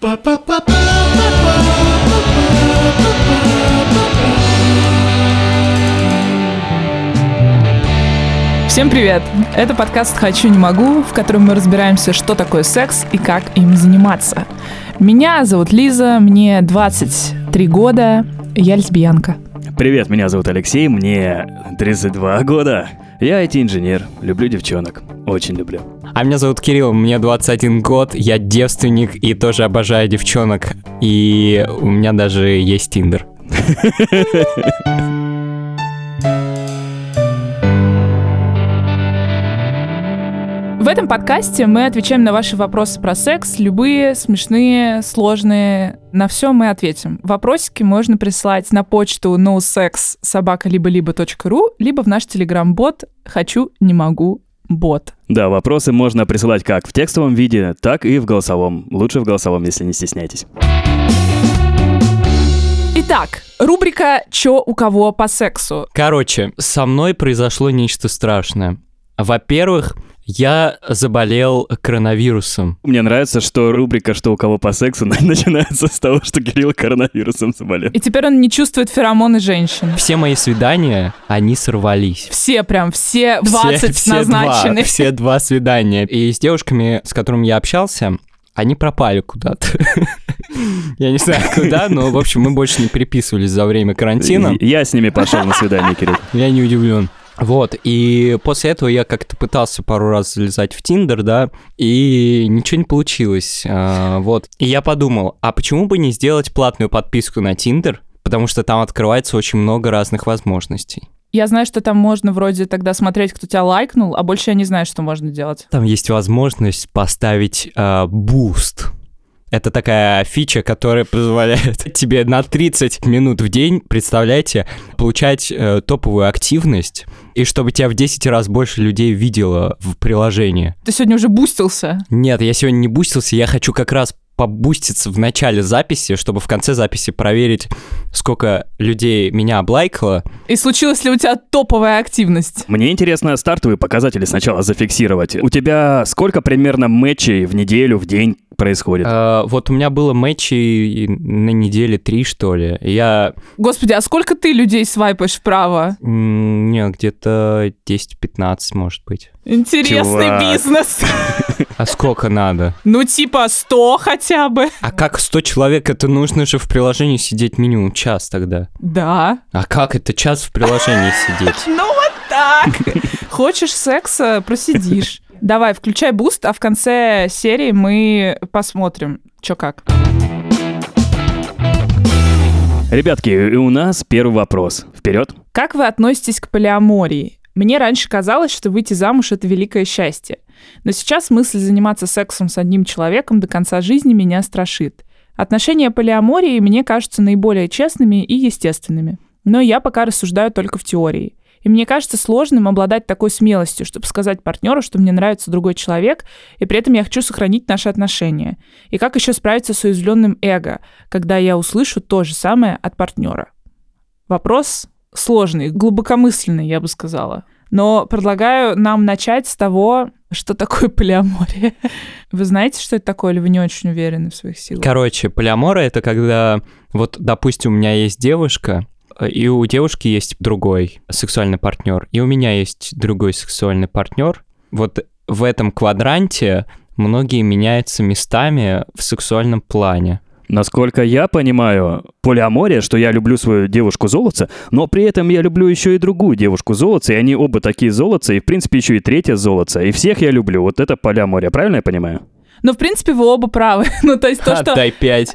Всем привет! Это подкаст «Хочу, не могу», в котором мы разбираемся, что такое секс и как им заниматься. Меня зовут Лиза, мне 23 года, я лесбиянка. Привет, меня зовут Алексей, мне 32 года. Я IT-инженер, люблю девчонок, очень люблю. А меня зовут Кирилл, мне 21 год, я девственник и тоже обожаю девчонок. И у меня даже есть Тиндер. В этом подкасте мы отвечаем на ваши вопросы про секс, любые, смешные, сложные. На все мы ответим. Вопросики можно присылать на почту nosex собака либо либо в наш телеграм-бот «Хочу, не могу, бот». Да, вопросы можно присылать как в текстовом виде, так и в голосовом. Лучше в голосовом, если не стесняйтесь. Итак, рубрика «Чё у кого по сексу?». Короче, со мной произошло нечто страшное. Во-первых, я заболел коронавирусом. Мне нравится, что рубрика «Что у кого по сексу» начинается с того, что Кирилл коронавирусом заболел. И теперь он не чувствует феромоны женщин. Все мои свидания, они сорвались. Все прям, все 20 все, назначены. Два, все два свидания. И с девушками, с которыми я общался, они пропали куда-то. Я не знаю куда, но, в общем, мы больше не переписывались за время карантина. Я с ними пошел на свидание, Кирилл. Я не удивлен. Вот, и после этого я как-то пытался пару раз залезать в Тиндер, да, и ничего не получилось, а, вот. И я подумал, а почему бы не сделать платную подписку на Тиндер, потому что там открывается очень много разных возможностей. Я знаю, что там можно вроде тогда смотреть, кто тебя лайкнул, а больше я не знаю, что можно делать. Там есть возможность поставить э, boost это такая фича, которая позволяет тебе на 30 минут в день, представляете, получать э, топовую активность, и чтобы тебя в 10 раз больше людей видело в приложении. Ты сегодня уже бустился? Нет, я сегодня не бустился, я хочу как раз побуститься в начале записи, чтобы в конце записи проверить, сколько людей меня облайкало. И случилась ли у тебя топовая активность? Мне интересно стартовые показатели сначала зафиксировать. У тебя сколько примерно матчей в неделю, в день происходит? А, вот у меня было матчи на неделе три, что ли. Я... Господи, а сколько ты людей свайпаешь вправо? Нет, где-то 10-15, может быть. Интересный Чувак. бизнес. А сколько надо? Ну, типа 100 хотя бы. А как 100 человек? Это нужно же в приложении сидеть минимум час тогда. Да. А как это час в приложении сидеть? Ну, вот так. Хочешь секса, просидишь. Давай, включай boost, а в конце серии мы посмотрим, что как. Ребятки, у нас первый вопрос. Вперед. Как вы относитесь к полиамории? Мне раньше казалось, что выйти замуж — это великое счастье. Но сейчас мысль заниматься сексом с одним человеком до конца жизни меня страшит. Отношения полиамории мне кажутся наиболее честными и естественными. Но я пока рассуждаю только в теории. И мне кажется сложным обладать такой смелостью, чтобы сказать партнеру, что мне нравится другой человек, и при этом я хочу сохранить наши отношения. И как еще справиться с уязвленным эго, когда я услышу то же самое от партнера? Вопрос сложный, глубокомысленный, я бы сказала. Но предлагаю нам начать с того, что такое полиамория. Вы знаете, что это такое, или вы не очень уверены в своих силах? Короче, полиамора — это когда, вот, допустим, у меня есть девушка, и у девушки есть другой сексуальный партнер, и у меня есть другой сексуальный партнер. Вот в этом квадранте многие меняются местами в сексуальном плане. Насколько я понимаю, полиамория, что я люблю свою девушку золотца, но при этом я люблю еще и другую девушку золотца, и они оба такие золотца, и в принципе еще и третья золотца, и всех я люблю. Вот это полиамория, правильно я понимаю? Но, в принципе, вы оба правы. ну, то есть то, что... Отдай пять.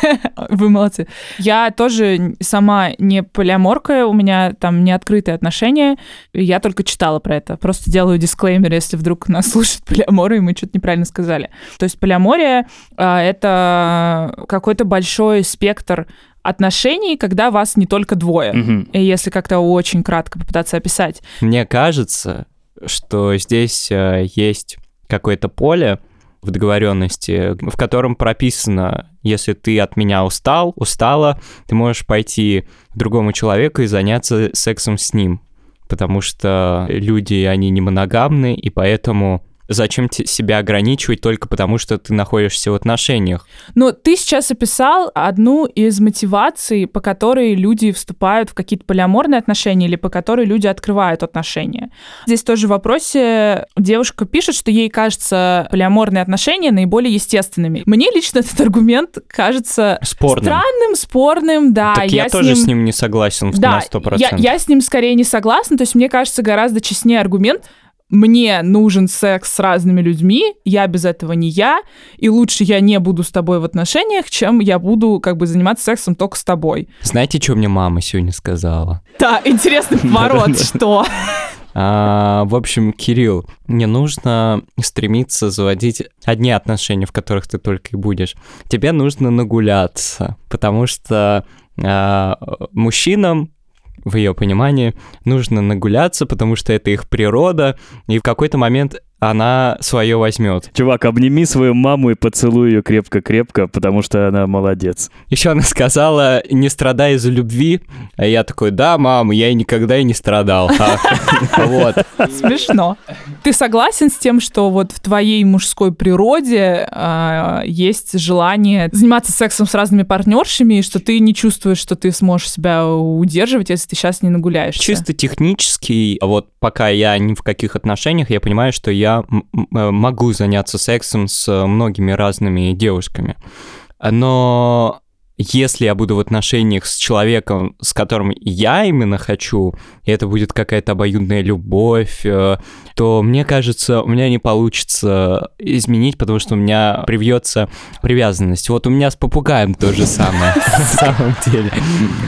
Вы молодцы. Я тоже сама не полиаморка, у меня там не открытые отношения. Я только читала про это. Просто делаю дисклеймер, если вдруг нас слушают полиаморы, и мы что-то неправильно сказали. То есть полиамория а, — это какой-то большой спектр отношений, когда вас не только двое. Угу. И если как-то очень кратко попытаться описать. Мне кажется, что здесь э, есть какое-то поле, в договоренности, в котором прописано, если ты от меня устал, устала, ты можешь пойти к другому человеку и заняться сексом с ним. Потому что люди, они не моногамны, и поэтому зачем себя ограничивать только потому, что ты находишься в отношениях? Но ты сейчас описал одну из мотиваций, по которой люди вступают в какие-то полиаморные отношения или по которой люди открывают отношения. Здесь тоже в вопросе девушка пишет, что ей кажется полиаморные отношения наиболее естественными. Мне лично этот аргумент кажется Спорным. странным, спорным, да. так я, с тоже ним... с ним не согласен Да, на 100%. я, я с ним скорее не согласна. То есть мне кажется гораздо честнее аргумент. Мне нужен секс с разными людьми, я без этого не я, и лучше я не буду с тобой в отношениях, чем я буду как бы заниматься сексом только с тобой. Знаете, что мне мама сегодня сказала? Да, интересный поворот, что? А, в общем, Кирилл, не нужно стремиться заводить одни отношения, в которых ты только и будешь. Тебе нужно нагуляться, потому что а, мужчинам в ее понимании нужно нагуляться, потому что это их природа, и в какой-то момент она свое возьмет. Чувак, обними свою маму и поцелуй ее крепко-крепко, потому что она молодец. Еще она сказала, не страдай из-за любви. А я такой, да, мам, я и никогда и не страдал. А, Вот. Смешно. Ты согласен с тем, что вот в твоей мужской природе а, есть желание заниматься сексом с разными партнершами, и что ты не чувствуешь, что ты сможешь себя удерживать, если ты сейчас не нагуляешься? Чисто технически, а вот пока я ни в каких отношениях, я понимаю, что я м- э, могу заняться сексом с э, многими разными девушками. Но если я буду в отношениях с человеком, с которым я именно хочу, и это будет какая-то обоюдная любовь, э, то мне кажется, у меня не получится изменить, потому что у меня привьется привязанность. Вот у меня с попугаем то же самое, на самом деле.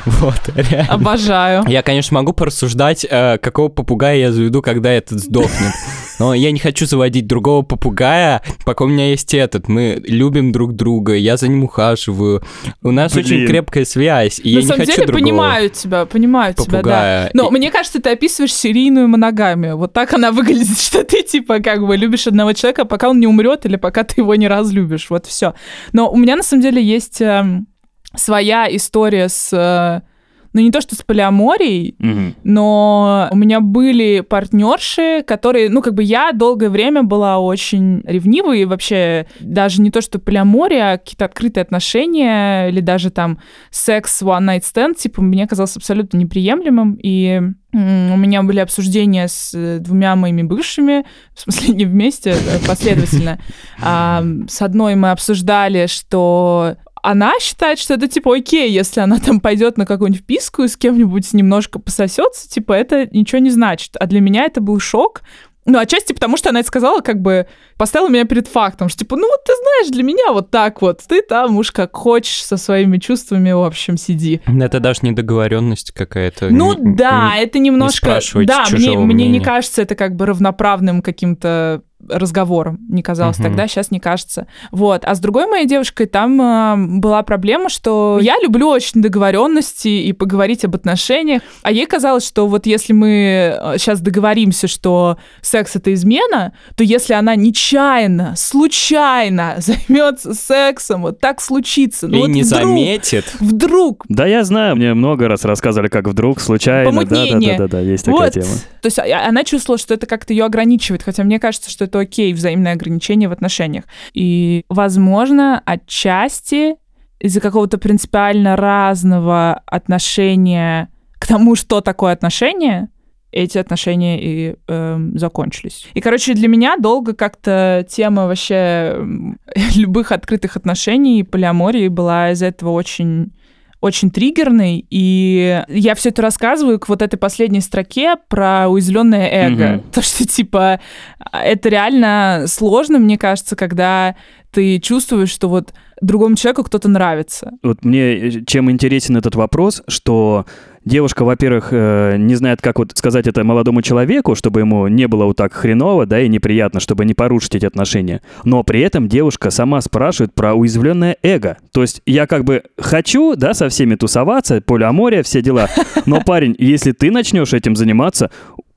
Вот. Обожаю. Я, конечно, могу порассуждать, какого попугая я заведу, когда этот сдохнет. Но я не хочу заводить другого попугая, пока у меня есть этот. Мы любим друг друга, я за ним ухаживаю. У нас Блин. очень крепкая связь, и На я не самом хочу деле другого понимаю тебя, понимаю тебя, да. попугая. Но И- мне кажется, ты описываешь серийную моногамию. Вот так она выглядит, что ты типа как бы любишь одного человека, пока он не умрет или пока ты его не разлюбишь. Вот все. Но у меня на самом деле есть эм, своя история с, э, ну не то что с полиаморией, Мгм. но у меня были партнерши, которые, ну, как бы я долгое время была очень ревнивой, и вообще даже не то, что полиамория, а какие-то открытые отношения, или даже там секс one night stand, типа, мне казалось абсолютно неприемлемым, и у меня были обсуждения с э, двумя моими бывшими, в смысле не вместе, э, последовательно. А, С одной мы обсуждали, что она считает, что это типа окей, если она там пойдет на какую-нибудь писку и с кем-нибудь немножко пососется, типа это ничего не значит. А для меня это был шок. Ну, отчасти потому, что она это сказала, как бы поставила меня перед фактом, что типа, ну вот ты знаешь, для меня вот так вот, ты там уж как хочешь со своими чувствами, в общем, сиди. Это даже недоговоренность какая-то. Ну Не- да, не- это немножко... спрашивать да, мне, мне не кажется это как бы равноправным каким-то разговором. Не казалось Мгм. тогда, сейчас не кажется. Вот. А с другой моей девушкой там а, была проблема, что я люблю очень договоренности и поговорить об отношениях. А ей казалось, что вот если мы сейчас договоримся, что секс это измена, то если она нечаянно, случайно займется сексом, вот так случится. Ну И вот не вдруг, заметит. Вдруг Да, я знаю, мне много раз рассказывали, как вдруг, случайно. Помутнение. Да-да-да, есть такая Вот. тема. То есть а- она чувствовала, что это как-то ее ограничивает, хотя мне кажется, что это окей, взаимное ограничение в отношениях. И, возможно, отчасти из-за какого-то принципиально разного отношения к тому, что такое отношения, эти отношения и эм, закончились. И, короче, для меня долго как-то тема вообще любых открытых отношений и полиамории была из-за этого очень очень триггерный, и я все это рассказываю к вот этой последней строке про уязвленное эго. Мгм. То, что, типа, это реально сложно, мне кажется, когда ты чувствуешь, что вот другому человеку кто-то нравится. Вот мне э, чем интересен этот вопрос, что девушка, во-первых, э, не знает, как вот сказать это молодому человеку, чтобы ему не было вот так хреново, да, и неприятно, чтобы не порушить эти отношения. Но при этом девушка сама спрашивает про уязвленное эго. То есть я как бы хочу, да, со всеми тусоваться, полиамория, все дела. Но, парень, если ты начнешь этим заниматься,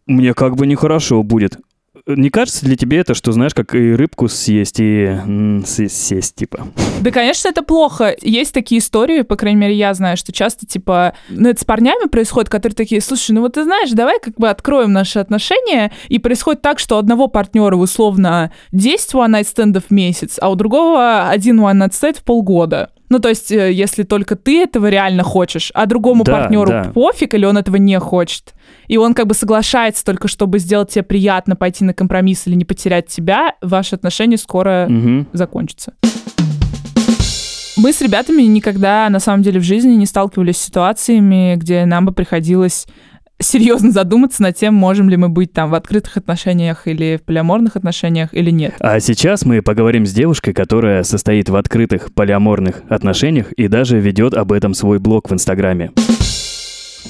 мне как бы нехорошо будет. Не кажется ли тебе это, что, знаешь, как и рыбку съесть, и съесть, типа? Да, конечно, это плохо. Есть такие истории, по крайней мере, я знаю, что часто, типа, ну, это с парнями происходит, которые такие, слушай, ну вот ты знаешь, давай как бы откроем наши отношения, и происходит так, что одного партнера условно 10 one-night стендов в месяц, а у другого один one-night stand в полгода. Ну, то есть, э, если только ты этого реально хочешь, а другому Да, партнеру да. пофиг, или он этого не хочет, и он как бы соглашается только, чтобы сделать тебе приятно, пойти на компромисс или не потерять тебя, ваши отношения скоро Мгм. закончатся. Мы с ребятами никогда, на самом деле, в жизни не сталкивались с ситуациями, где нам бы приходилось серьезно задуматься над тем, можем ли мы быть там в открытых отношениях или в полиаморных отношениях или нет. А сейчас мы поговорим с девушкой, которая состоит в открытых полиаморных отношениях и даже ведет об этом свой блог в Инстаграме.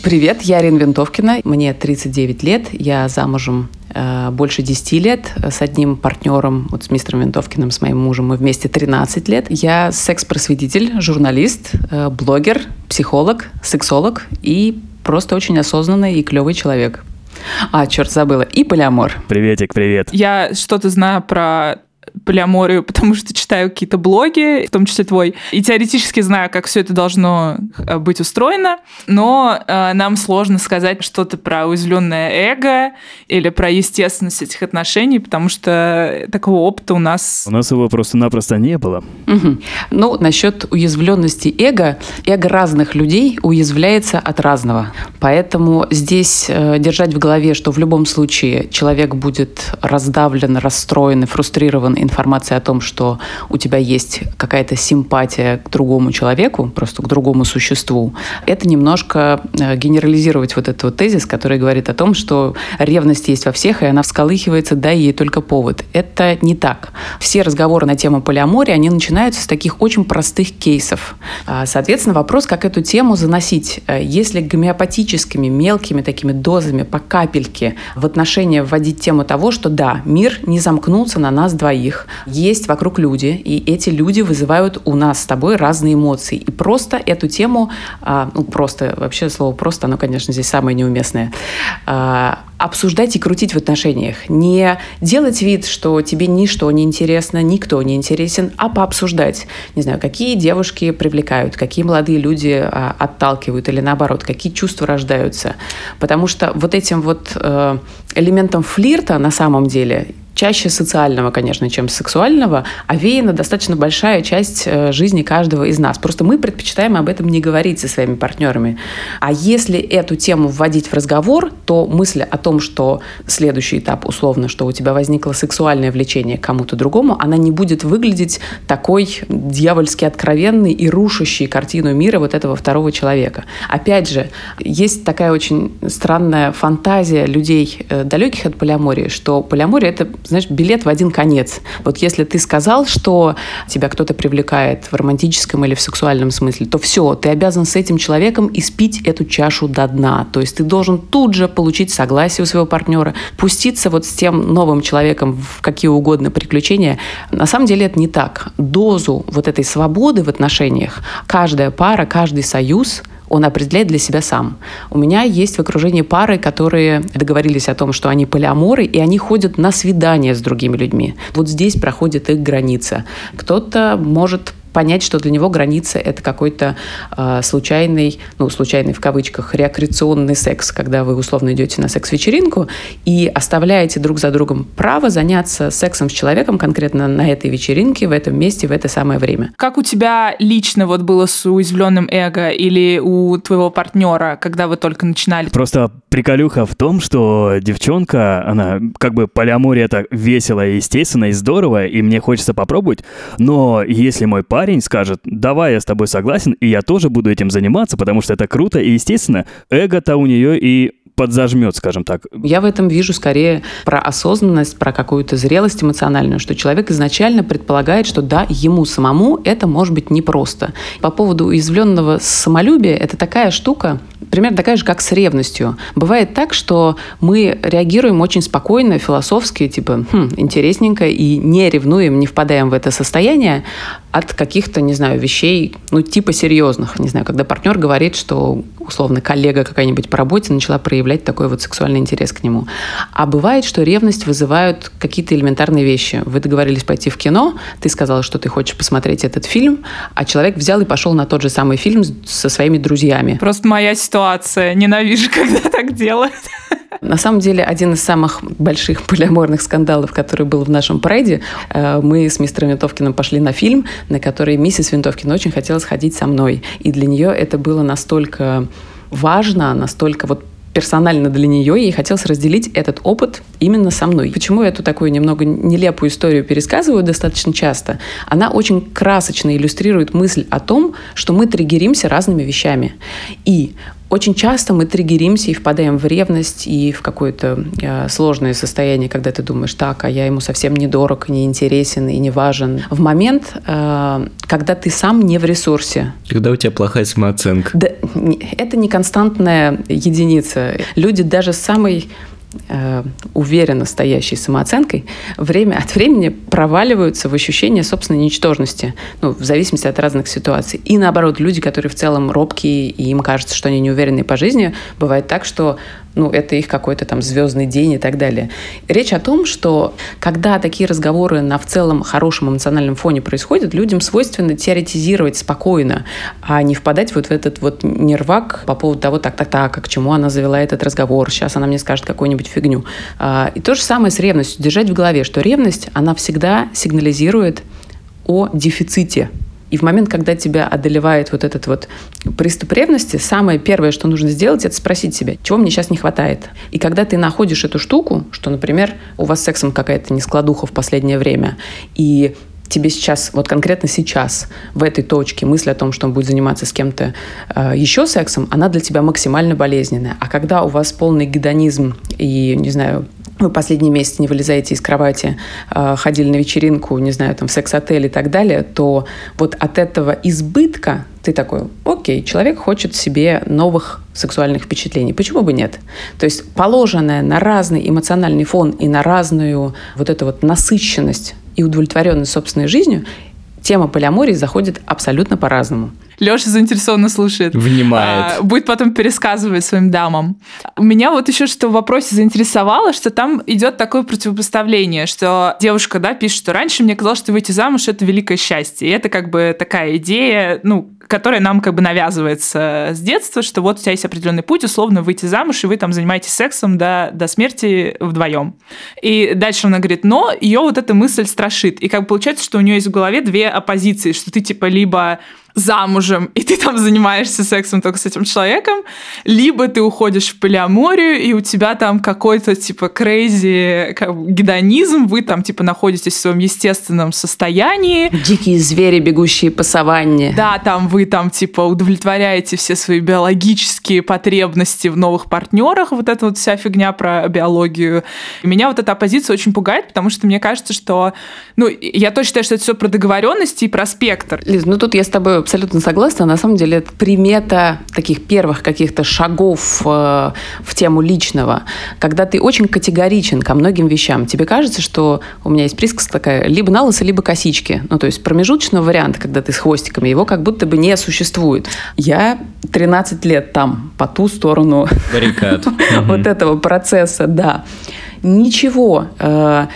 Привет, я Арина Винтовкина, мне 39 лет, я замужем больше 10 лет с одним партнером, вот с мистером Винтовкиным, с моим мужем, мы вместе 13 лет. Я секс-просветитель, журналист, э, блогер, психолог, сексолог и просто очень осознанный и клевый человек. А, черт, забыла. И полиамор. Приветик, привет. Я что-то знаю про полиаморию, потому что читаю какие-то блоги, в том числе твой, и теоретически знаю, как все это должно э, быть устроено, но э, нам сложно сказать что-то про уязвленное эго или про естественность этих отношений, потому что такого опыта у нас У нас его просто-напросто не было. Мгм. Ну, насчет уязвленности эго. Эго разных людей уязвляется от разного. Поэтому здесь э, держать в голове, что в любом случае человек будет раздавлен, расстроен и фрустрирован информацией о том, что у тебя есть какая-то симпатия к другому человеку, просто к другому существу, это немножко э, генерализировать вот этот вот тезис, который говорит о том, что ревность есть во всех, и она всколыхивается, дай ей только повод. Это не так. Все разговоры на тему полиамории, они начинаются с таких очень простых кейсов. А, Соответственно, вопрос, как эту тему заносить. Э, Если гомеопатическими, мелкими такими дозами по капельке в отношения вводить тему того, что да, мир не замкнулся на нас двоих, есть вокруг люди, и эти люди вызывают у нас с тобой разные эмоции. И просто эту тему, а, ну просто, вообще слово просто, оно, конечно, здесь самое неуместное, а, обсуждать и крутить в отношениях. Не делать вид, что тебе ничто не интересно, никто не интересен, а пообсуждать. Не знаю, какие девушки привлекают, какие молодые люди а, отталкивают или наоборот, какие чувства рождаются. Потому что вот этим вот э, элементом флирта на самом деле чаще социального, конечно, чем сексуального, овеяна достаточно большая часть э, жизни каждого из нас. Просто мы предпочитаем об этом не говорить со своими партнерами. А если эту тему вводить в разговор, то мысль о том, что следующий этап, условно, что у тебя возникло сексуальное влечение к кому-то другому, она не будет выглядеть такой дьявольски откровенной и рушащей картину мира вот этого второго человека. Опять же, есть такая очень странная фантазия людей, э, далеких от полиамории, что полиамория — это, знаешь, билет в один конец. Вот если ты сказал, что тебя кто-то привлекает в романтическом или в сексуальном смысле, то все, ты обязан с этим человеком испить эту чашу до дна. То есть ты должен тут же получить согласие у своего партнера, пуститься вот с тем новым человеком в какие угодно приключения. На самом деле это не так. Дозу вот этой свободы в отношениях каждая пара, каждый союз он определяет для себя сам. У меня есть в окружении пары, которые договорились о том, что они полиаморы, и они ходят на свидания с другими людьми. Вот здесь проходит их граница. Кто-то может понять, что для него граница это какой-то э, случайный, ну, случайный в кавычках, рекреационный секс, когда вы условно идете на секс-вечеринку и оставляете друг за другом право заняться сексом с человеком конкретно на этой вечеринке, в этом месте, в это самое время. Как у тебя лично вот было с уязвленным эго или у твоего партнера, когда вы только начинали? Просто приколюха в том, что девчонка, она как бы полиамория это весело и естественно и здорово, и мне хочется попробовать, но если мой парень скажет, давай я с тобой согласен, и я тоже буду этим заниматься, потому что это круто и естественно, эго-то у нее и подзажмет, скажем так. Я в этом вижу скорее про осознанность, про какую-то зрелость эмоциональную, что человек изначально предполагает, что да, ему самому это может быть непросто. По поводу уязвленного самолюбия, это такая штука, примерно такая же, как с ревностью. Бывает так, что мы реагируем очень спокойно, философски, типа, хм, интересненько, и не ревнуем, не впадаем в это состояние, от каких-то, не знаю, вещей, ну, типа серьезных. Не знаю, когда партнер говорит, что, условно, коллега какая-нибудь по работе начала проявлять такой вот сексуальный интерес к нему. А бывает, что ревность вызывают какие-то элементарные вещи. Вы договорились пойти в кино, ты сказала, что ты хочешь посмотреть этот фильм, а человек взял и пошел на тот же самый фильм со своими друзьями. Просто моя ситуация. Ненавижу, когда так делают. На самом деле, один из самых больших полиаморных скандалов, который был в нашем прайде, э, мы с мистером Винтовкиным пошли на фильм, на который миссис Винтовкина очень хотела сходить со мной. И для нее это было настолько важно, настолько вот персонально для нее, ей хотелось разделить этот опыт именно со мной. Почему я эту такую немного нелепую историю пересказываю достаточно часто? Она очень красочно иллюстрирует мысль о том, что мы триггеримся разными вещами. И очень часто мы триггеримся и впадаем в ревность и в какое-то э, сложное состояние, когда ты думаешь, так, а я ему совсем не дорог, не интересен и не важен. В момент, э, когда ты сам не в ресурсе. Когда у тебя плохая самооценка. Да, это не константная единица. Люди даже с самой э, уверенно стоящей самооценкой, время от времени проваливаются в ощущение собственной ничтожности, ну, в зависимости от разных ситуаций. И наоборот, люди, которые в целом робкие, и им кажется, что они не уверены по жизни, бывает так, что ну, это их какой-то там звездный день и так далее. Речь о том, что когда такие разговоры на в целом хорошем эмоциональном фоне происходят, людям свойственно теоретизировать спокойно, а не впадать вот в этот вот нервак по поводу того, так-так-так, к чему она завела этот разговор, сейчас она мне скажет какую-нибудь фигню. А, и то же самое с ревностью. Держать в голове, что ревность, она всегда сигнализирует о дефиците и в момент, когда тебя одолевает вот этот вот приступ ревности, самое первое, что нужно сделать, это спросить себя, чего мне сейчас не хватает. И когда ты находишь эту штуку, что, например, у вас с сексом какая-то нескладуха в последнее время, и тебе сейчас, вот конкретно сейчас, в этой точке, мысль о том, что он будет заниматься с кем-то э, еще сексом, она для тебя максимально болезненная. А когда у вас полный гедонизм и, не знаю, вы последний месяц не вылезаете из кровати, а, ходили на вечеринку, не знаю, там в секс-отель и так далее, то вот от этого избытка ты такой, окей, человек хочет себе новых сексуальных впечатлений. Почему бы нет? То есть положенное на разный эмоциональный фон и на разную вот эту вот насыщенность и удовлетворенность собственной жизнью, тема полиамории заходит абсолютно по-разному. Леша заинтересованно слушает. Внимает. А, будет потом пересказывать своим дамам. Меня вот еще что в вопросе заинтересовало, что там идет такое противопоставление, что девушка, да, пишет, что раньше мне казалось, что выйти замуж – это великое счастье. И это как бы такая идея, ну, которая нам как бы навязывается с детства, что вот у тебя есть определенный путь, условно, выйти замуж, и вы там занимаетесь сексом до, до смерти вдвоем. И дальше она говорит, но ее вот эта мысль страшит. И как получается, что у нее есть в голове две оппозиции, что ты типа либо замужем, и ты там занимаешься сексом только с этим человеком, либо ты уходишь в полиаморию, и у тебя там какой-то, типа, крейзи как гедонизм, вы там, типа, находитесь в своем естественном состоянии. Дикие звери, бегущие по саванне. Да, там вы там, типа, удовлетворяете все свои биологические потребности в новых партнерах, вот эта вот вся фигня про биологию. И меня вот эта оппозиция очень пугает, потому что мне кажется, что, ну, я точно считаю, что это все про договоренности и про спектр. Лиз, ну тут я с тобой абсолютно согласна. На самом деле, это примета таких первых каких-то шагов э, в тему личного, когда ты очень категоричен ко многим вещам. Тебе кажется, что у меня есть присказка такая, либо на лысо, либо косички. Ну, то есть промежуточного варианта, когда ты с хвостиками, его как будто бы не существует. Я 13 лет там, по ту сторону вот этого процесса, да. Ничего э,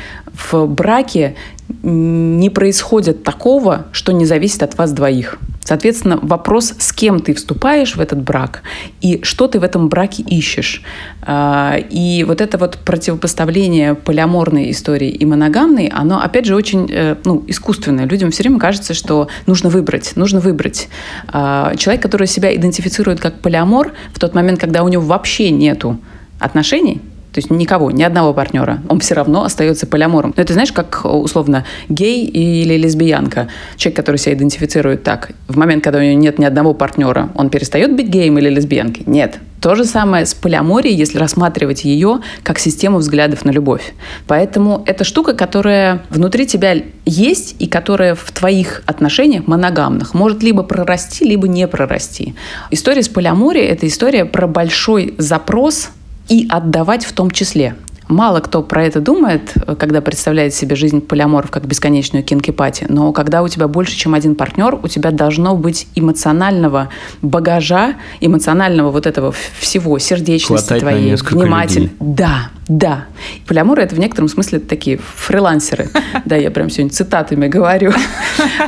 в браке не происходит такого, что не зависит от вас двоих. Соответственно, вопрос, с кем ты вступаешь в этот брак и что ты в этом браке ищешь. А, и вот это вот противопоставление полиаморной истории и моногамной, оно, опять же, очень э, ну, искусственное. Людям все время кажется, что нужно выбрать, нужно выбрать. А, человек, который себя идентифицирует как полиамор, в тот момент, когда у него вообще нету отношений, то есть никого, ни одного партнера. Он все равно остается полиамором. Но это знаешь, как условно гей или лесбиянка. Человек, который себя идентифицирует так. В момент, когда у него нет ни одного партнера, он перестает быть геем или лесбиянкой? Нет. То же самое с полиаморией, если рассматривать ее как систему взглядов на любовь. Поэтому это штука, которая внутри тебя есть и которая в твоих отношениях моногамных может либо прорасти, либо не прорасти. История с полиаморией – это история про большой запрос и отдавать в том числе. Мало кто про это думает, когда представляет себе жизнь полиаморов как бесконечную кинки-пати, но когда у тебя больше, чем один партнер, у тебя должно быть эмоционального багажа, эмоционального вот этого всего, сердечности Хватать твоей, внимательности. Да, да. Полиаморы — это в некотором смысле такие фрилансеры. Да, я прям сегодня цитатами говорю.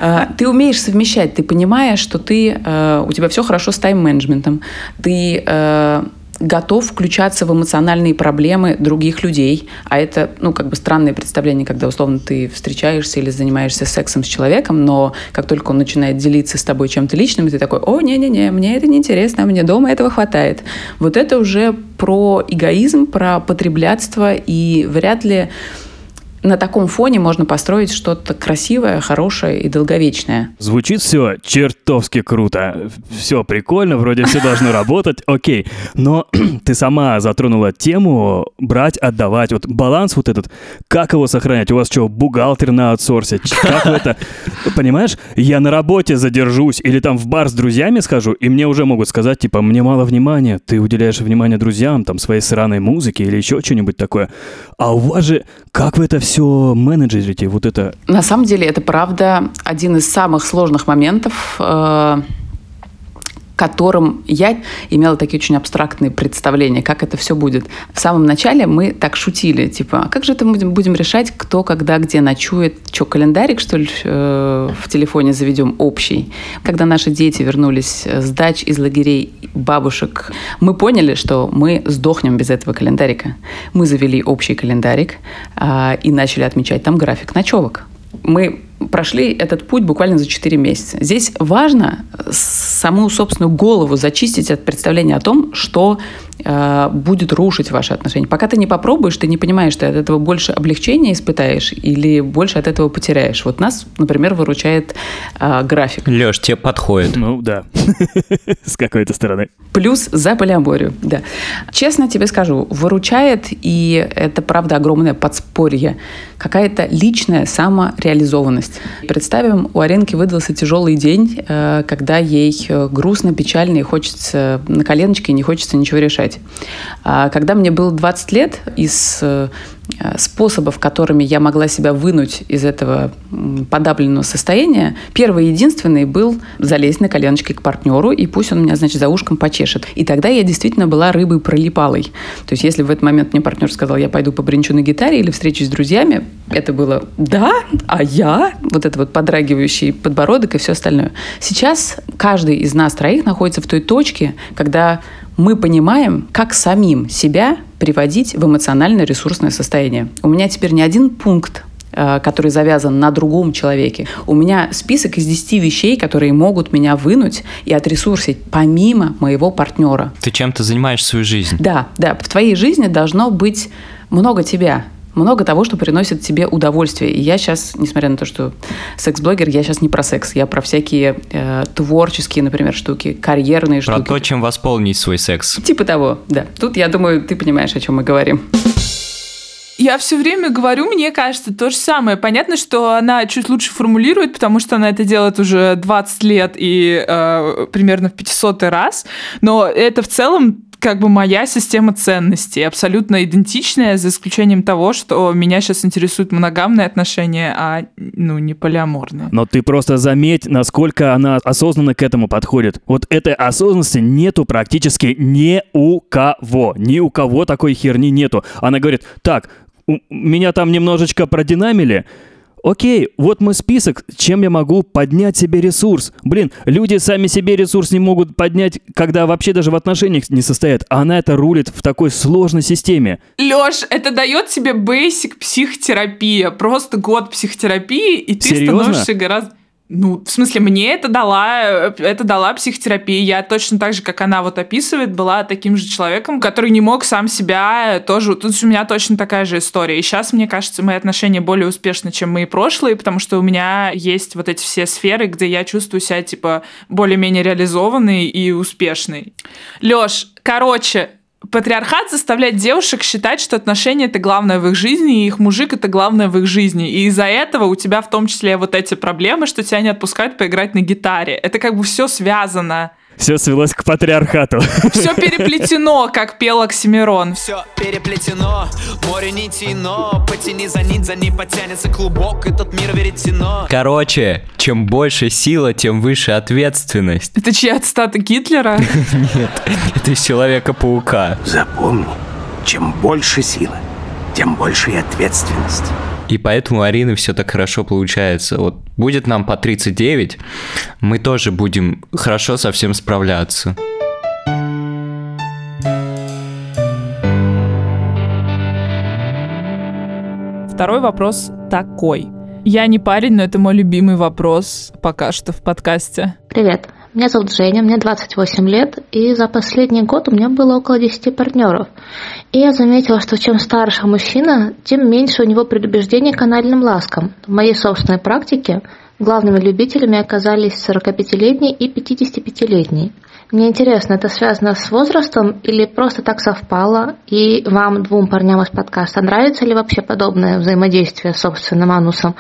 А, ты умеешь совмещать, ты понимаешь, что ты, э, у тебя все хорошо с тайм-менеджментом, ты э, готов включаться в эмоциональные проблемы других людей. А это, ну, как бы странное представление, когда, условно, ты встречаешься или занимаешься сексом с человеком, но как только он начинает делиться с тобой чем-то личным, ты такой, о, не-не-не, мне это не интересно, мне дома этого хватает. Вот это уже про эгоизм, про потреблятство, и вряд ли на таком фоне можно построить что-то красивое, хорошее и долговечное. Звучит все чертовски круто. Все прикольно, вроде все должно работать, окей. Но ты сама затронула тему брать, отдавать. Вот баланс вот этот, как его сохранять? У вас что, бухгалтер на аутсорсе? Как это? Понимаешь, я на работе задержусь или там в бар с друзьями схожу, и мне уже могут сказать, типа, мне мало внимания, ты уделяешь внимание друзьям, там, своей сраной музыке или еще что-нибудь такое. А у вас же, как вы это все менеджерите, вот это? На самом деле это правда один из самых сложных моментов, э, которым я имела такие очень абстрактные представления, как это все будет. В самом начале мы так шутили, типа, а как же это мы будем, будем решать, кто, когда, где ночует? Что, календарик, что ли, э, в телефоне заведем общий? Когда наши дети вернулись с дач из лагерей бабушек, мы поняли, что мы сдохнем без этого календарика. Мы завели общий календарик э, и начали отмечать там график ночевок. Мы прошли этот путь буквально за 4 месяца. Здесь важно саму собственную голову зачистить от представления о том, что э, будет рушить ваши отношения. Пока ты не попробуешь, ты не понимаешь, что от этого больше облегчения испытаешь или больше от этого потеряешь. Вот нас, например, выручает э, график. Леш, тебе подходит. Ну да, с какой-то стороны. Плюс за полиаморию, да. Честно тебе скажу, выручает, и это, правда, огромное подспорье, какая-то личная самореализованность. Представим, у Аренки выдался тяжелый день, э, когда ей э, грустно, печально и хочется на коленочке, и не хочется ничего решать. А когда мне было 20 лет, из э, способов, которыми я могла себя вынуть из этого подавленного состояния, первый и единственный был залезть на коленочки к партнеру, и пусть он меня, значит, за ушком почешет. И тогда я действительно была рыбой пролипалой. То есть если в этот момент мне партнер сказал, я пойду побренчу на гитаре или встречусь с друзьями, это было «да, а я?» Вот это вот подрагивающий подбородок и все остальное. Сейчас каждый из нас троих находится в той точке, когда мы понимаем, как самим себя приводить в эмоционально ресурсное состояние. У меня теперь не один пункт э, который завязан на другом человеке. У меня список из 10 вещей, которые могут меня вынуть и отресурсить помимо моего партнера. Ты чем-то занимаешь свою жизнь. Да, да. В твоей жизни должно быть много тебя много того, что приносит тебе удовольствие. И я сейчас, несмотря на то, что секс-блогер, я сейчас не про секс, я про всякие э, творческие, например, штуки, карьерные про штуки. Про то, чем восполнить свой секс. Типа того, да. Тут, я думаю, ты понимаешь, о чем мы говорим. Я все время говорю, мне кажется, то же самое. Понятно, что она чуть лучше формулирует, потому что она это делает уже 20 лет и э, примерно в 500 раз. Но это в целом как бы моя система ценностей, абсолютно идентичная, за исключением того, что меня сейчас интересуют моногамные отношения, а ну не полиаморные. Но ты просто заметь, насколько она осознанно к этому подходит. Вот этой осознанности нету практически ни у кого. Ни у кого такой херни нету. Она говорит, так, меня там немножечко продинамили, Окей, вот мой список, чем я могу поднять себе ресурс. Блин, люди сами себе ресурс не могут поднять, когда вообще даже в отношениях не состоят, а она это рулит в такой сложной системе. Лёш, это дает тебе basic психотерапия, просто год психотерапии, и ты Серьезно? становишься гораздо... Ну, в смысле, мне это дала, это дала психотерапия. Я точно так же, как она вот описывает, была таким же человеком, который не мог сам себя тоже... Тут у меня точно такая же история. И сейчас, мне кажется, мои отношения более успешны, чем мои прошлые, потому что у меня есть вот эти все сферы, где я чувствую себя, типа, более-менее реализованной и успешной. Лёш, короче, Патриархат заставляет девушек считать, что отношения это главное в их жизни, и их мужик это главное в их жизни. И из-за этого у тебя в том числе вот эти проблемы, что тебя не отпускают поиграть на гитаре. Это как бы все связано. Все свелось к патриархату. Все переплетено, как пел Оксимирон. Все переплетено, море нитей, но Потяни за нить, за ней потянется клубок Этот мир веретено Короче, чем больше сила, тем выше ответственность. Это чья цитата Гитлера? Нет, это из Человека-паука. Запомни, чем больше силы, тем больше и ответственность. И поэтому у Арины все так хорошо получается. Вот будет нам по 39, мы тоже будем хорошо со всем справляться. Второй вопрос такой. Я не парень, но это мой любимый вопрос пока что в подкасте. Привет, меня зовут Женя, мне 28 лет, и за последний год у меня было около 10 партнеров. И я заметила, что чем старше мужчина, тем меньше у него предубеждений к анальным ласкам. В моей собственной практике главными любителями оказались 45-летний и 55-летний. Мне интересно, это связано с возрастом или просто так совпало? И вам, двум парням из подкаста, нравится ли вообще подобное взаимодействие с собственным анусом?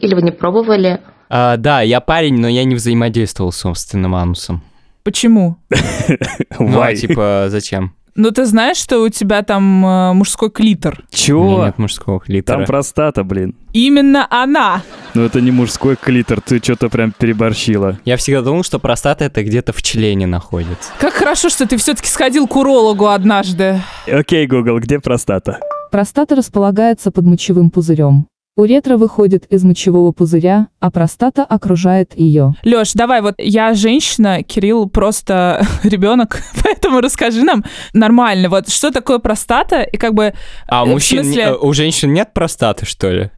Или вы не пробовали? А, да, я парень, но я не взаимодействовал с собственным анусом. Почему? Ну, а типа, зачем? Ну, ты знаешь, что у тебя там э, мужской клитор? Чего? нет мужского клитора. Там простата, блин. Именно она. Ну это не мужской клитор, ты что-то прям переборщила. Я всегда думал, что простата это где-то в члене находится. Как хорошо, что ты все-таки сходил к урологу однажды. Окей, Google, где простата? Простата располагается под мочевым пузырем. Уретра выходит из мочевого пузыря, а простата окружает ее. Лёш, давай, вот я женщина, Кирилл просто ребенок, поэтому расскажи нам нормально, вот что такое простата и как бы... А э, у в мужчин, смысле- э, у женщин нет простаты, что ли?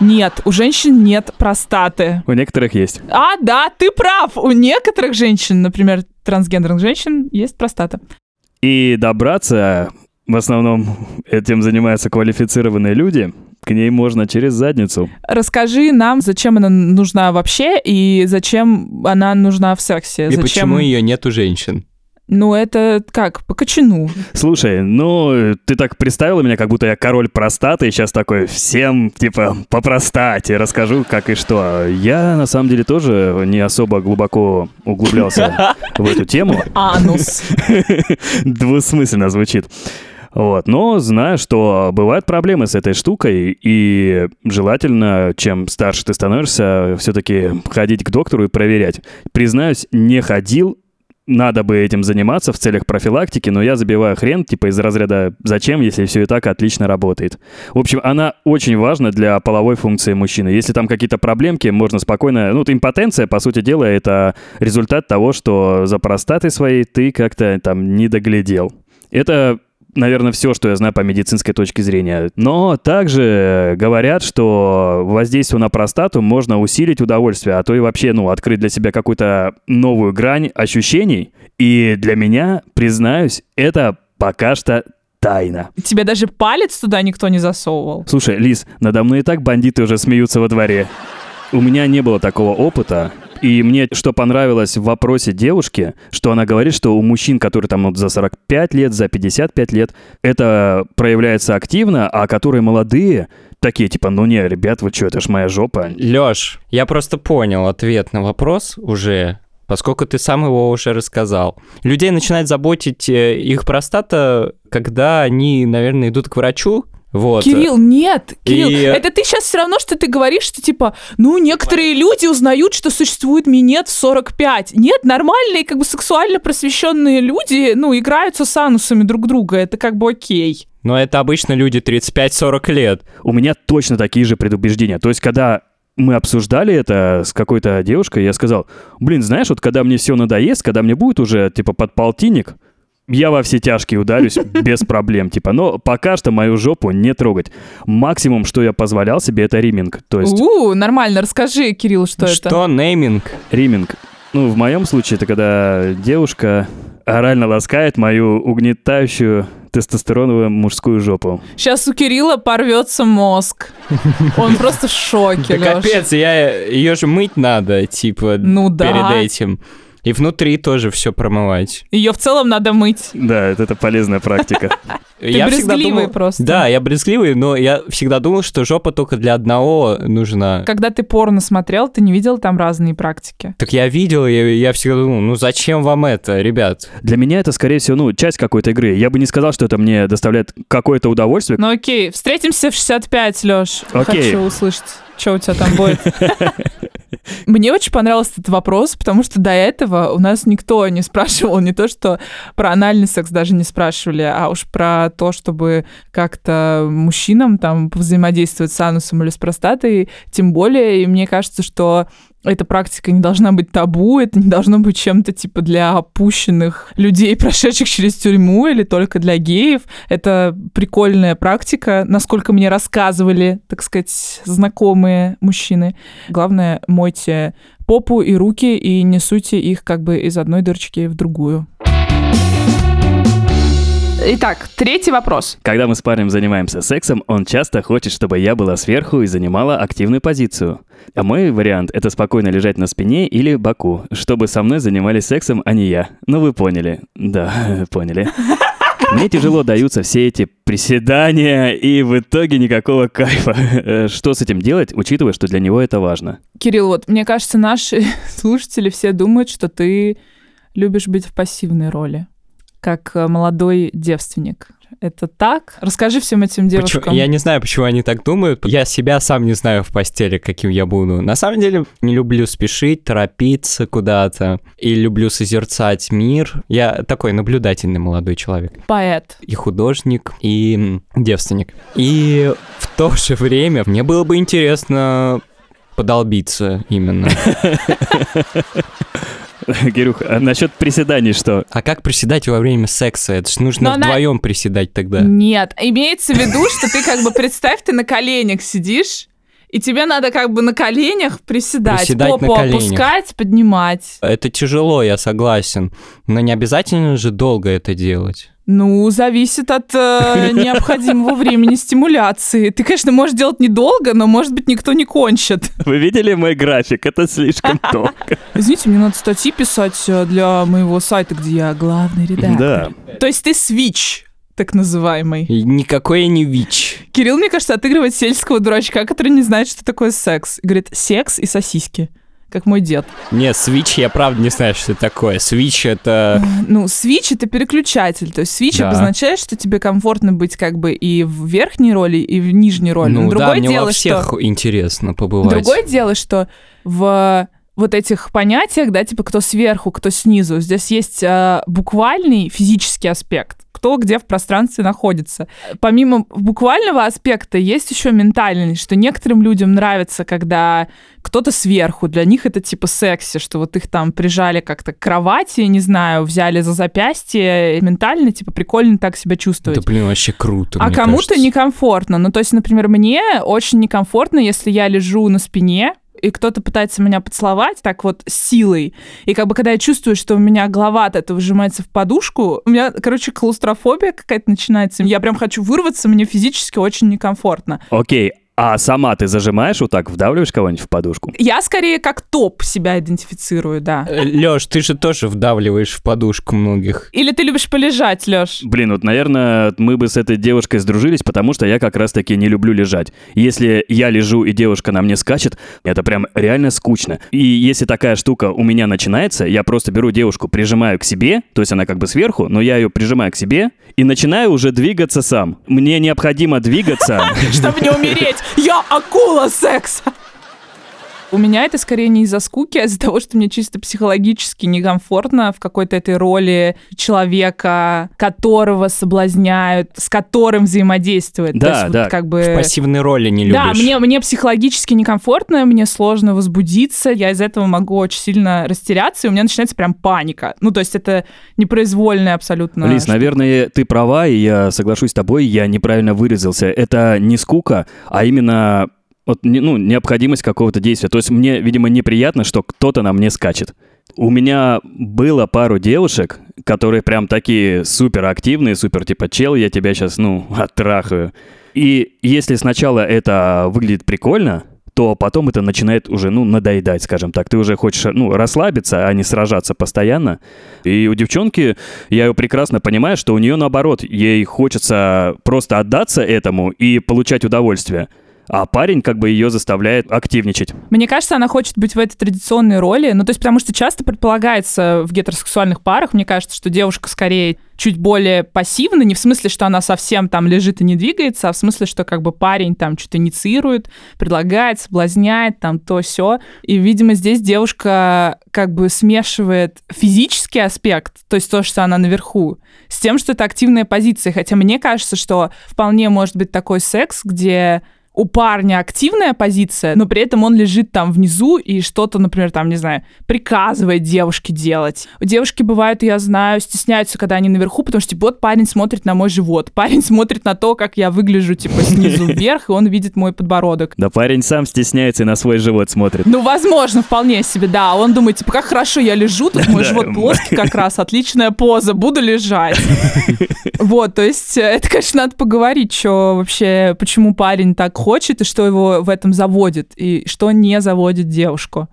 Нет, у женщин нет простаты. У некоторых есть. А, да, ты прав, у некоторых женщин, например, трансгендерных женщин, есть простата. И добраться, в основном этим занимаются квалифицированные люди, к ней можно через задницу. Расскажи нам, зачем она нужна вообще и зачем она нужна в сексе. И зачем... почему ее нет у женщин? Ну, это как, по кочану. Слушай, ну, ты так представила меня, как будто я король простаты, и сейчас такой всем, типа, по простате расскажу, как и что. Я, на самом деле, тоже не особо глубоко углублялся в эту тему. Анус. Двусмысленно звучит. Вот, но знаю, что бывают проблемы с этой штукой, и желательно, чем старше ты становишься, все-таки ходить к доктору и проверять. Признаюсь, не ходил, надо бы этим заниматься в целях профилактики, но я забиваю хрен, типа из разряда «зачем, если все и так отлично работает?». В общем, она очень важна для половой функции мужчины. Если там какие-то проблемки, можно спокойно... Ну, импотенция, по сути дела, это результат того, что за простатой своей ты как-то там не доглядел. Это наверное, все, что я знаю по медицинской точке зрения. Но также говорят, что воздействие на простату можно усилить удовольствие, а то и вообще, ну, открыть для себя какую-то новую грань ощущений. И для меня, признаюсь, это пока что тайна. Тебе даже палец туда никто не засовывал. Слушай, Лиз, надо мной и так бандиты уже смеются во дворе. У меня не было такого опыта, и мне что понравилось в вопросе девушки, что она говорит, что у мужчин, которые там вот за 45 лет, за 55 лет, это проявляется активно, а которые молодые, такие типа, ну не, ребят, вы что, это ж моя жопа. Лёш, я просто понял ответ на вопрос уже, поскольку ты сам его уже рассказал. Людей начинает заботить э, их простата, когда они, наверное, идут к врачу, вот. Кирилл, нет, Кирилл, И- это ты сейчас все равно, что ты говоришь, что типа, ну, некоторые люди узнают, что существует минет в 45. Нет, нормальные, как бы сексуально просвещенные люди, ну, играются с анусами друг друга, это как бы окей. Но это обычно люди 35-40 лет. У меня точно такие же предубеждения. То есть, когда мы обсуждали это с какой-то девушкой, я сказал, блин, знаешь, вот когда мне все надоест, когда мне будет уже, типа, под полтинник, я во все тяжкие ударюсь без проблем, типа, но пока что мою жопу не трогать. Максимум, что я позволял себе, это риминг. То есть У, нормально, расскажи, Кирилл, что, это. Что нейминг? риминг. Ну, в моем случае, это когда девушка орально ласкает мою угнетающую тестостероновую мужскую жопу. Сейчас у Кирилла порвется мозг. Он просто в шоке, Да капец, я ее же мыть надо, типа, Ну да. перед этим. И внутри тоже все промывать. Ее в целом надо мыть. Да, это, это полезная практика. Ты брезгливый просто. Да, я брезгливый, но я всегда думал, что жопа только для одного нужна. Когда ты порно смотрел, ты не видел там разные практики? Так я видел, я, я всегда думал, ну зачем вам это, ребят? Для меня это, скорее всего, ну, часть какой-то игры. Я бы не сказал, что это мне доставляет какое-то удовольствие. Ну окей, встретимся в 65, Лёш. Окей. Хочу услышать, что у тебя там будет. Мне очень понравился этот вопрос, потому что до этого у нас никто не спрашивал не то, что про анальный секс даже не спрашивали, а уж про то, чтобы как-то мужчинам там взаимодействовать с анусом или с простатой, тем более, и мне кажется, что эта практика не должна быть табу, это не должно быть чем-то типа для опущенных людей, прошедших через тюрьму или только для геев. Это прикольная практика, насколько мне рассказывали, так сказать, знакомые мужчины. Главное, мойте попу и руки и не суйте их как бы из одной дырочки в другую. Итак, третий вопрос. Когда мы с парнем занимаемся сексом, он часто хочет, чтобы я была сверху и занимала активную позицию. А мой вариант — это спокойно лежать на спине или боку, чтобы со мной занимались сексом, а не я. Ну вы поняли. Да, поняли. Мне тяжело даются все эти приседания, и в итоге никакого кайфа. Э, Что с этим делать, учитывая, что для него это важно? Кирилл, вот мне кажется, наши слушатели все думают, что ты любишь быть в пассивной роли, как э, молодой девственник. Это так? Расскажи всем этим девушкам. Почему- Я не знаю, почему они так думают. Я себя сам не знаю в постели, каким я буду. На самом деле, не люблю спешить, торопиться куда-то. И люблю созерцать мир. Я такой наблюдательный молодой человек. Поэт. И художник, и девственник. И в то же время мне было бы интересно подолбиться именно. Кирюх, а насчет приседаний что? А как приседать во время секса? Это ж нужно Но она- вдвоем приседать тогда. Нет, имеется в виду, что ты как бы, представь, ты на коленях сидишь, и тебе надо как бы на коленях приседать, Приседать на попу коленях. опускать, поднимать. Это тяжело, я согласен. Но не обязательно же долго это делать. Ну, зависит от э, необходимого времени стимуляции. Ты, конечно, можешь делать недолго, но, может быть, никто не кончит. Вы видели мой график? Это слишком долго. Извините, мне надо статьи писать э, для моего сайта, где я главный редактор. Да. То есть ты свич, так называемый. И никакой я не ВИЧ. Кирилл, мне кажется, отыгрывает сельского дурачка, который не знает, что такое секс. И говорит, секс и сосиски. Как мой дед. Нет, свич я правда не знаю, что это такое. Свич это... Ну, свич — это переключатель. То есть свич Да. обозначает, что тебе комфортно быть как бы и в верхней роли, и в нижней роли. Но Ну да, другое мне дело, во всех что... интересно побывать. Другое дело, что в вот этих понятиях, да, типа кто сверху, кто снизу, здесь есть э, буквальный физический аспект, кто где в пространстве находится. Помимо буквального аспекта есть еще ментальный, что некоторым людям нравится, когда кто-то сверху, для них это типа секси, что вот их там прижали как-то к кровати, не знаю, взяли за запястье, ментально типа прикольно так себя чувствовать. Это, блин, вообще круто, А кому-то некомфортно. Ну, то есть, например, мне очень некомфортно, если я лежу на спине, и кто-то пытается меня поцеловать так вот силой. И как бы когда я чувствую, что у меня голова от этого сжимается в подушку, у меня, короче, клаустрофобия какая-то начинается. Я прям хочу вырваться, мне физически очень некомфортно. Окей, а сама ты зажимаешь вот так, вдавливаешь кого-нибудь в подушку? Я скорее как топ себя идентифицирую, да. Леш, ты же тоже вдавливаешь в подушку многих. Или ты любишь полежать, Лёш? Блин, вот, наверное, мы бы с этой девушкой сдружились, потому что я как раз-таки не люблю лежать. Если я лежу и девушка на мне скачет, это прям реально скучно. И если такая штука у меня начинается, я просто беру девушку, прижимаю к себе, то есть она как бы сверху, но я ее прижимаю к себе и начинаю уже двигаться сам. Мне необходимо двигаться. Чтобы не умереть. Я акула секса. У меня это скорее не из-за скуки, а из-за того, что мне чисто психологически некомфортно в какой-то этой роли человека, которого соблазняют, с которым взаимодействует. То Да, есть вот да. как бы... В пассивной роли не любишь. Да, мне, мне психологически некомфортно, мне сложно возбудиться, я из этого могу очень сильно растеряться, и у меня начинается прям паника. Ну, то есть это непроизвольная абсолютно... Лиз, наверное, ты права, и я соглашусь с тобой, я неправильно вырезался. Это не скука, а именно вот, ну, необходимость какого-то действия. То есть мне, видимо, неприятно, что кто-то на мне скачет. У меня было пару девушек, которые прям такие супер активные, супер типа чел, я тебя сейчас, ну, оттрахаю. И если сначала это выглядит прикольно, то потом это начинает уже, ну, надоедать, скажем так. Ты уже хочешь, ну, расслабиться, а не сражаться постоянно. И у девчонки, я ее прекрасно понимаю, что у нее наоборот, ей хочется просто отдаться этому и получать удовольствие а парень как бы ее заставляет активничать. Мне кажется, она хочет быть в этой традиционной роли, ну то есть потому что часто предполагается в гетеросексуальных парах, мне кажется, что девушка скорее чуть более пассивна, не в смысле, что она совсем там лежит и не двигается, а в смысле, что как бы парень там что-то инициирует, предлагает, соблазняет, там то все. И, видимо, здесь девушка как бы смешивает физический аспект, то есть то, что она наверху, с тем, что это активная позиция. Хотя мне кажется, что вполне может быть такой секс, где у парня активная позиция, но при этом он лежит там внизу и что-то, например, там, не знаю, приказывает девушке делать. У девушки бывают, я знаю, стесняются, когда они наверху, потому что, типа, вот парень смотрит на мой живот, парень смотрит на то, как я выгляжу, типа, снизу вверх, и он видит мой подбородок. Да парень сам стесняется и на свой живот смотрит. Ну, возможно, вполне себе, да. Он думает, типа, как хорошо я лежу, тут мой живот плоский как раз, отличная поза, буду лежать. Вот, то есть э, это, конечно, надо поговорить, что вообще, почему парень так хочет, и что его в этом заводит, и что не заводит девушку.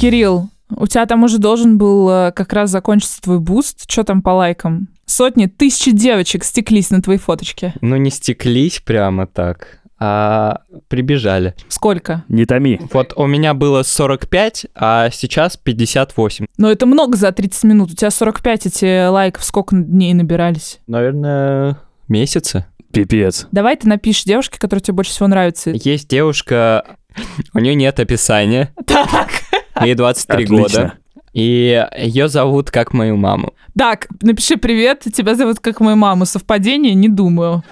Кирилл, у тебя там уже должен был э, как раз закончиться твой boost. Что там по лайкам? Сотни, тысячи девочек стеклись на твои фоточки. Ну, не стеклись прямо так, а прибежали. Сколько? Не томи. Вот у меня было 45, а сейчас 58. Но это много за 30 минут. У тебя 45 эти лайков сколько дней набирались? Наверное, месяцы. Пипец. Давай ты напишешь девушке, которая тебе больше всего нравится. Есть девушка, у нее нет описания, Так. ей 23 Отлично. года. И ее зовут как мою маму. Так, напиши привет, тебя зовут как мою маму. Совпадение? Не думаю.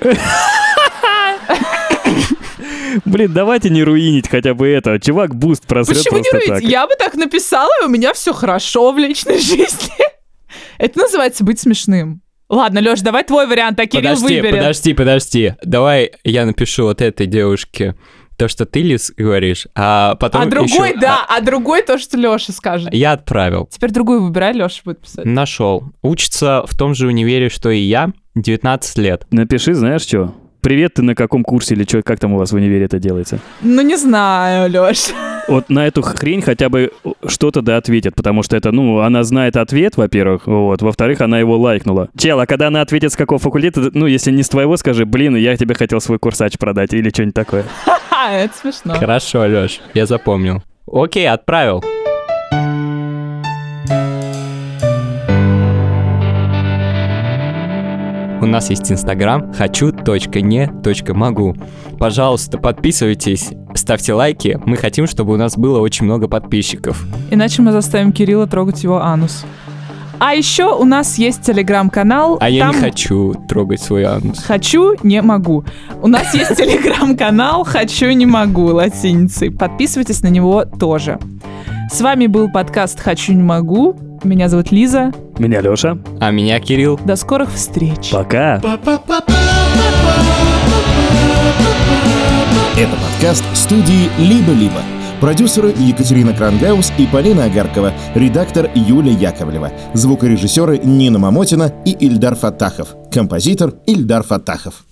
Блин, давайте не руинить хотя бы это. Чувак boost просрет Почему не руить? так. Я бы так написала, и у меня все хорошо в личной жизни. Это называется быть смешным. Ладно, Леш, давай твой вариант, а Кирилл подожди, выберет. подожди, подожди. Давай я напишу вот этой девушке то, что ты, Лиз, говоришь, а потом а другой, ещё- да, а другой то, что Леша скажет. а, Я отправил. Теперь другую выбирай, Леша будет писать. Нашел. Учится в том же универе, что и я, 19 лет. Напиши, знаешь что? Привет, ты на каком курсе или что, как там у вас в универе это делается? Ну, не знаю, Леш. Вот на эту хрень хотя бы что-то да ответит, потому что это, ну, она знает ответ, во-первых, вот, во-вторых, она его лайкнула. Чел, а когда она ответит, с какого факультета, ну, если не с твоего, скажи, блин, я тебе хотел свой курсач продать или что-нибудь такое. Ха, это смешно. Хорошо, Лёш, я запомнил. Окей, отправил. У нас есть инстаграм хочу.не.могу. Пожалуйста, подписывайтесь, ставьте лайки. Мы хотим, чтобы у нас было очень много подписчиков. Иначе мы заставим Кирилла трогать его анус. А еще у нас есть телеграм-канал. А я Там не хочу трогать свой анус. Хочу, не могу. У нас есть телеграм-канал «Хочу, не могу» латиницей. Подписывайтесь на него тоже. С вами был подкаст «Хочу, не могу». Меня зовут Лиза. Меня Леша. А меня Кирилл. До скорых встреч. Пока. Это подкаст студии «Либо-либо». Продюсеры Екатерина Крангаус и Полина Агаркова, редактор Юлия Яковлева, звукорежиссеры Нина Мамотина и Ильдар Фатахов, композитор Ильдар Фатахов.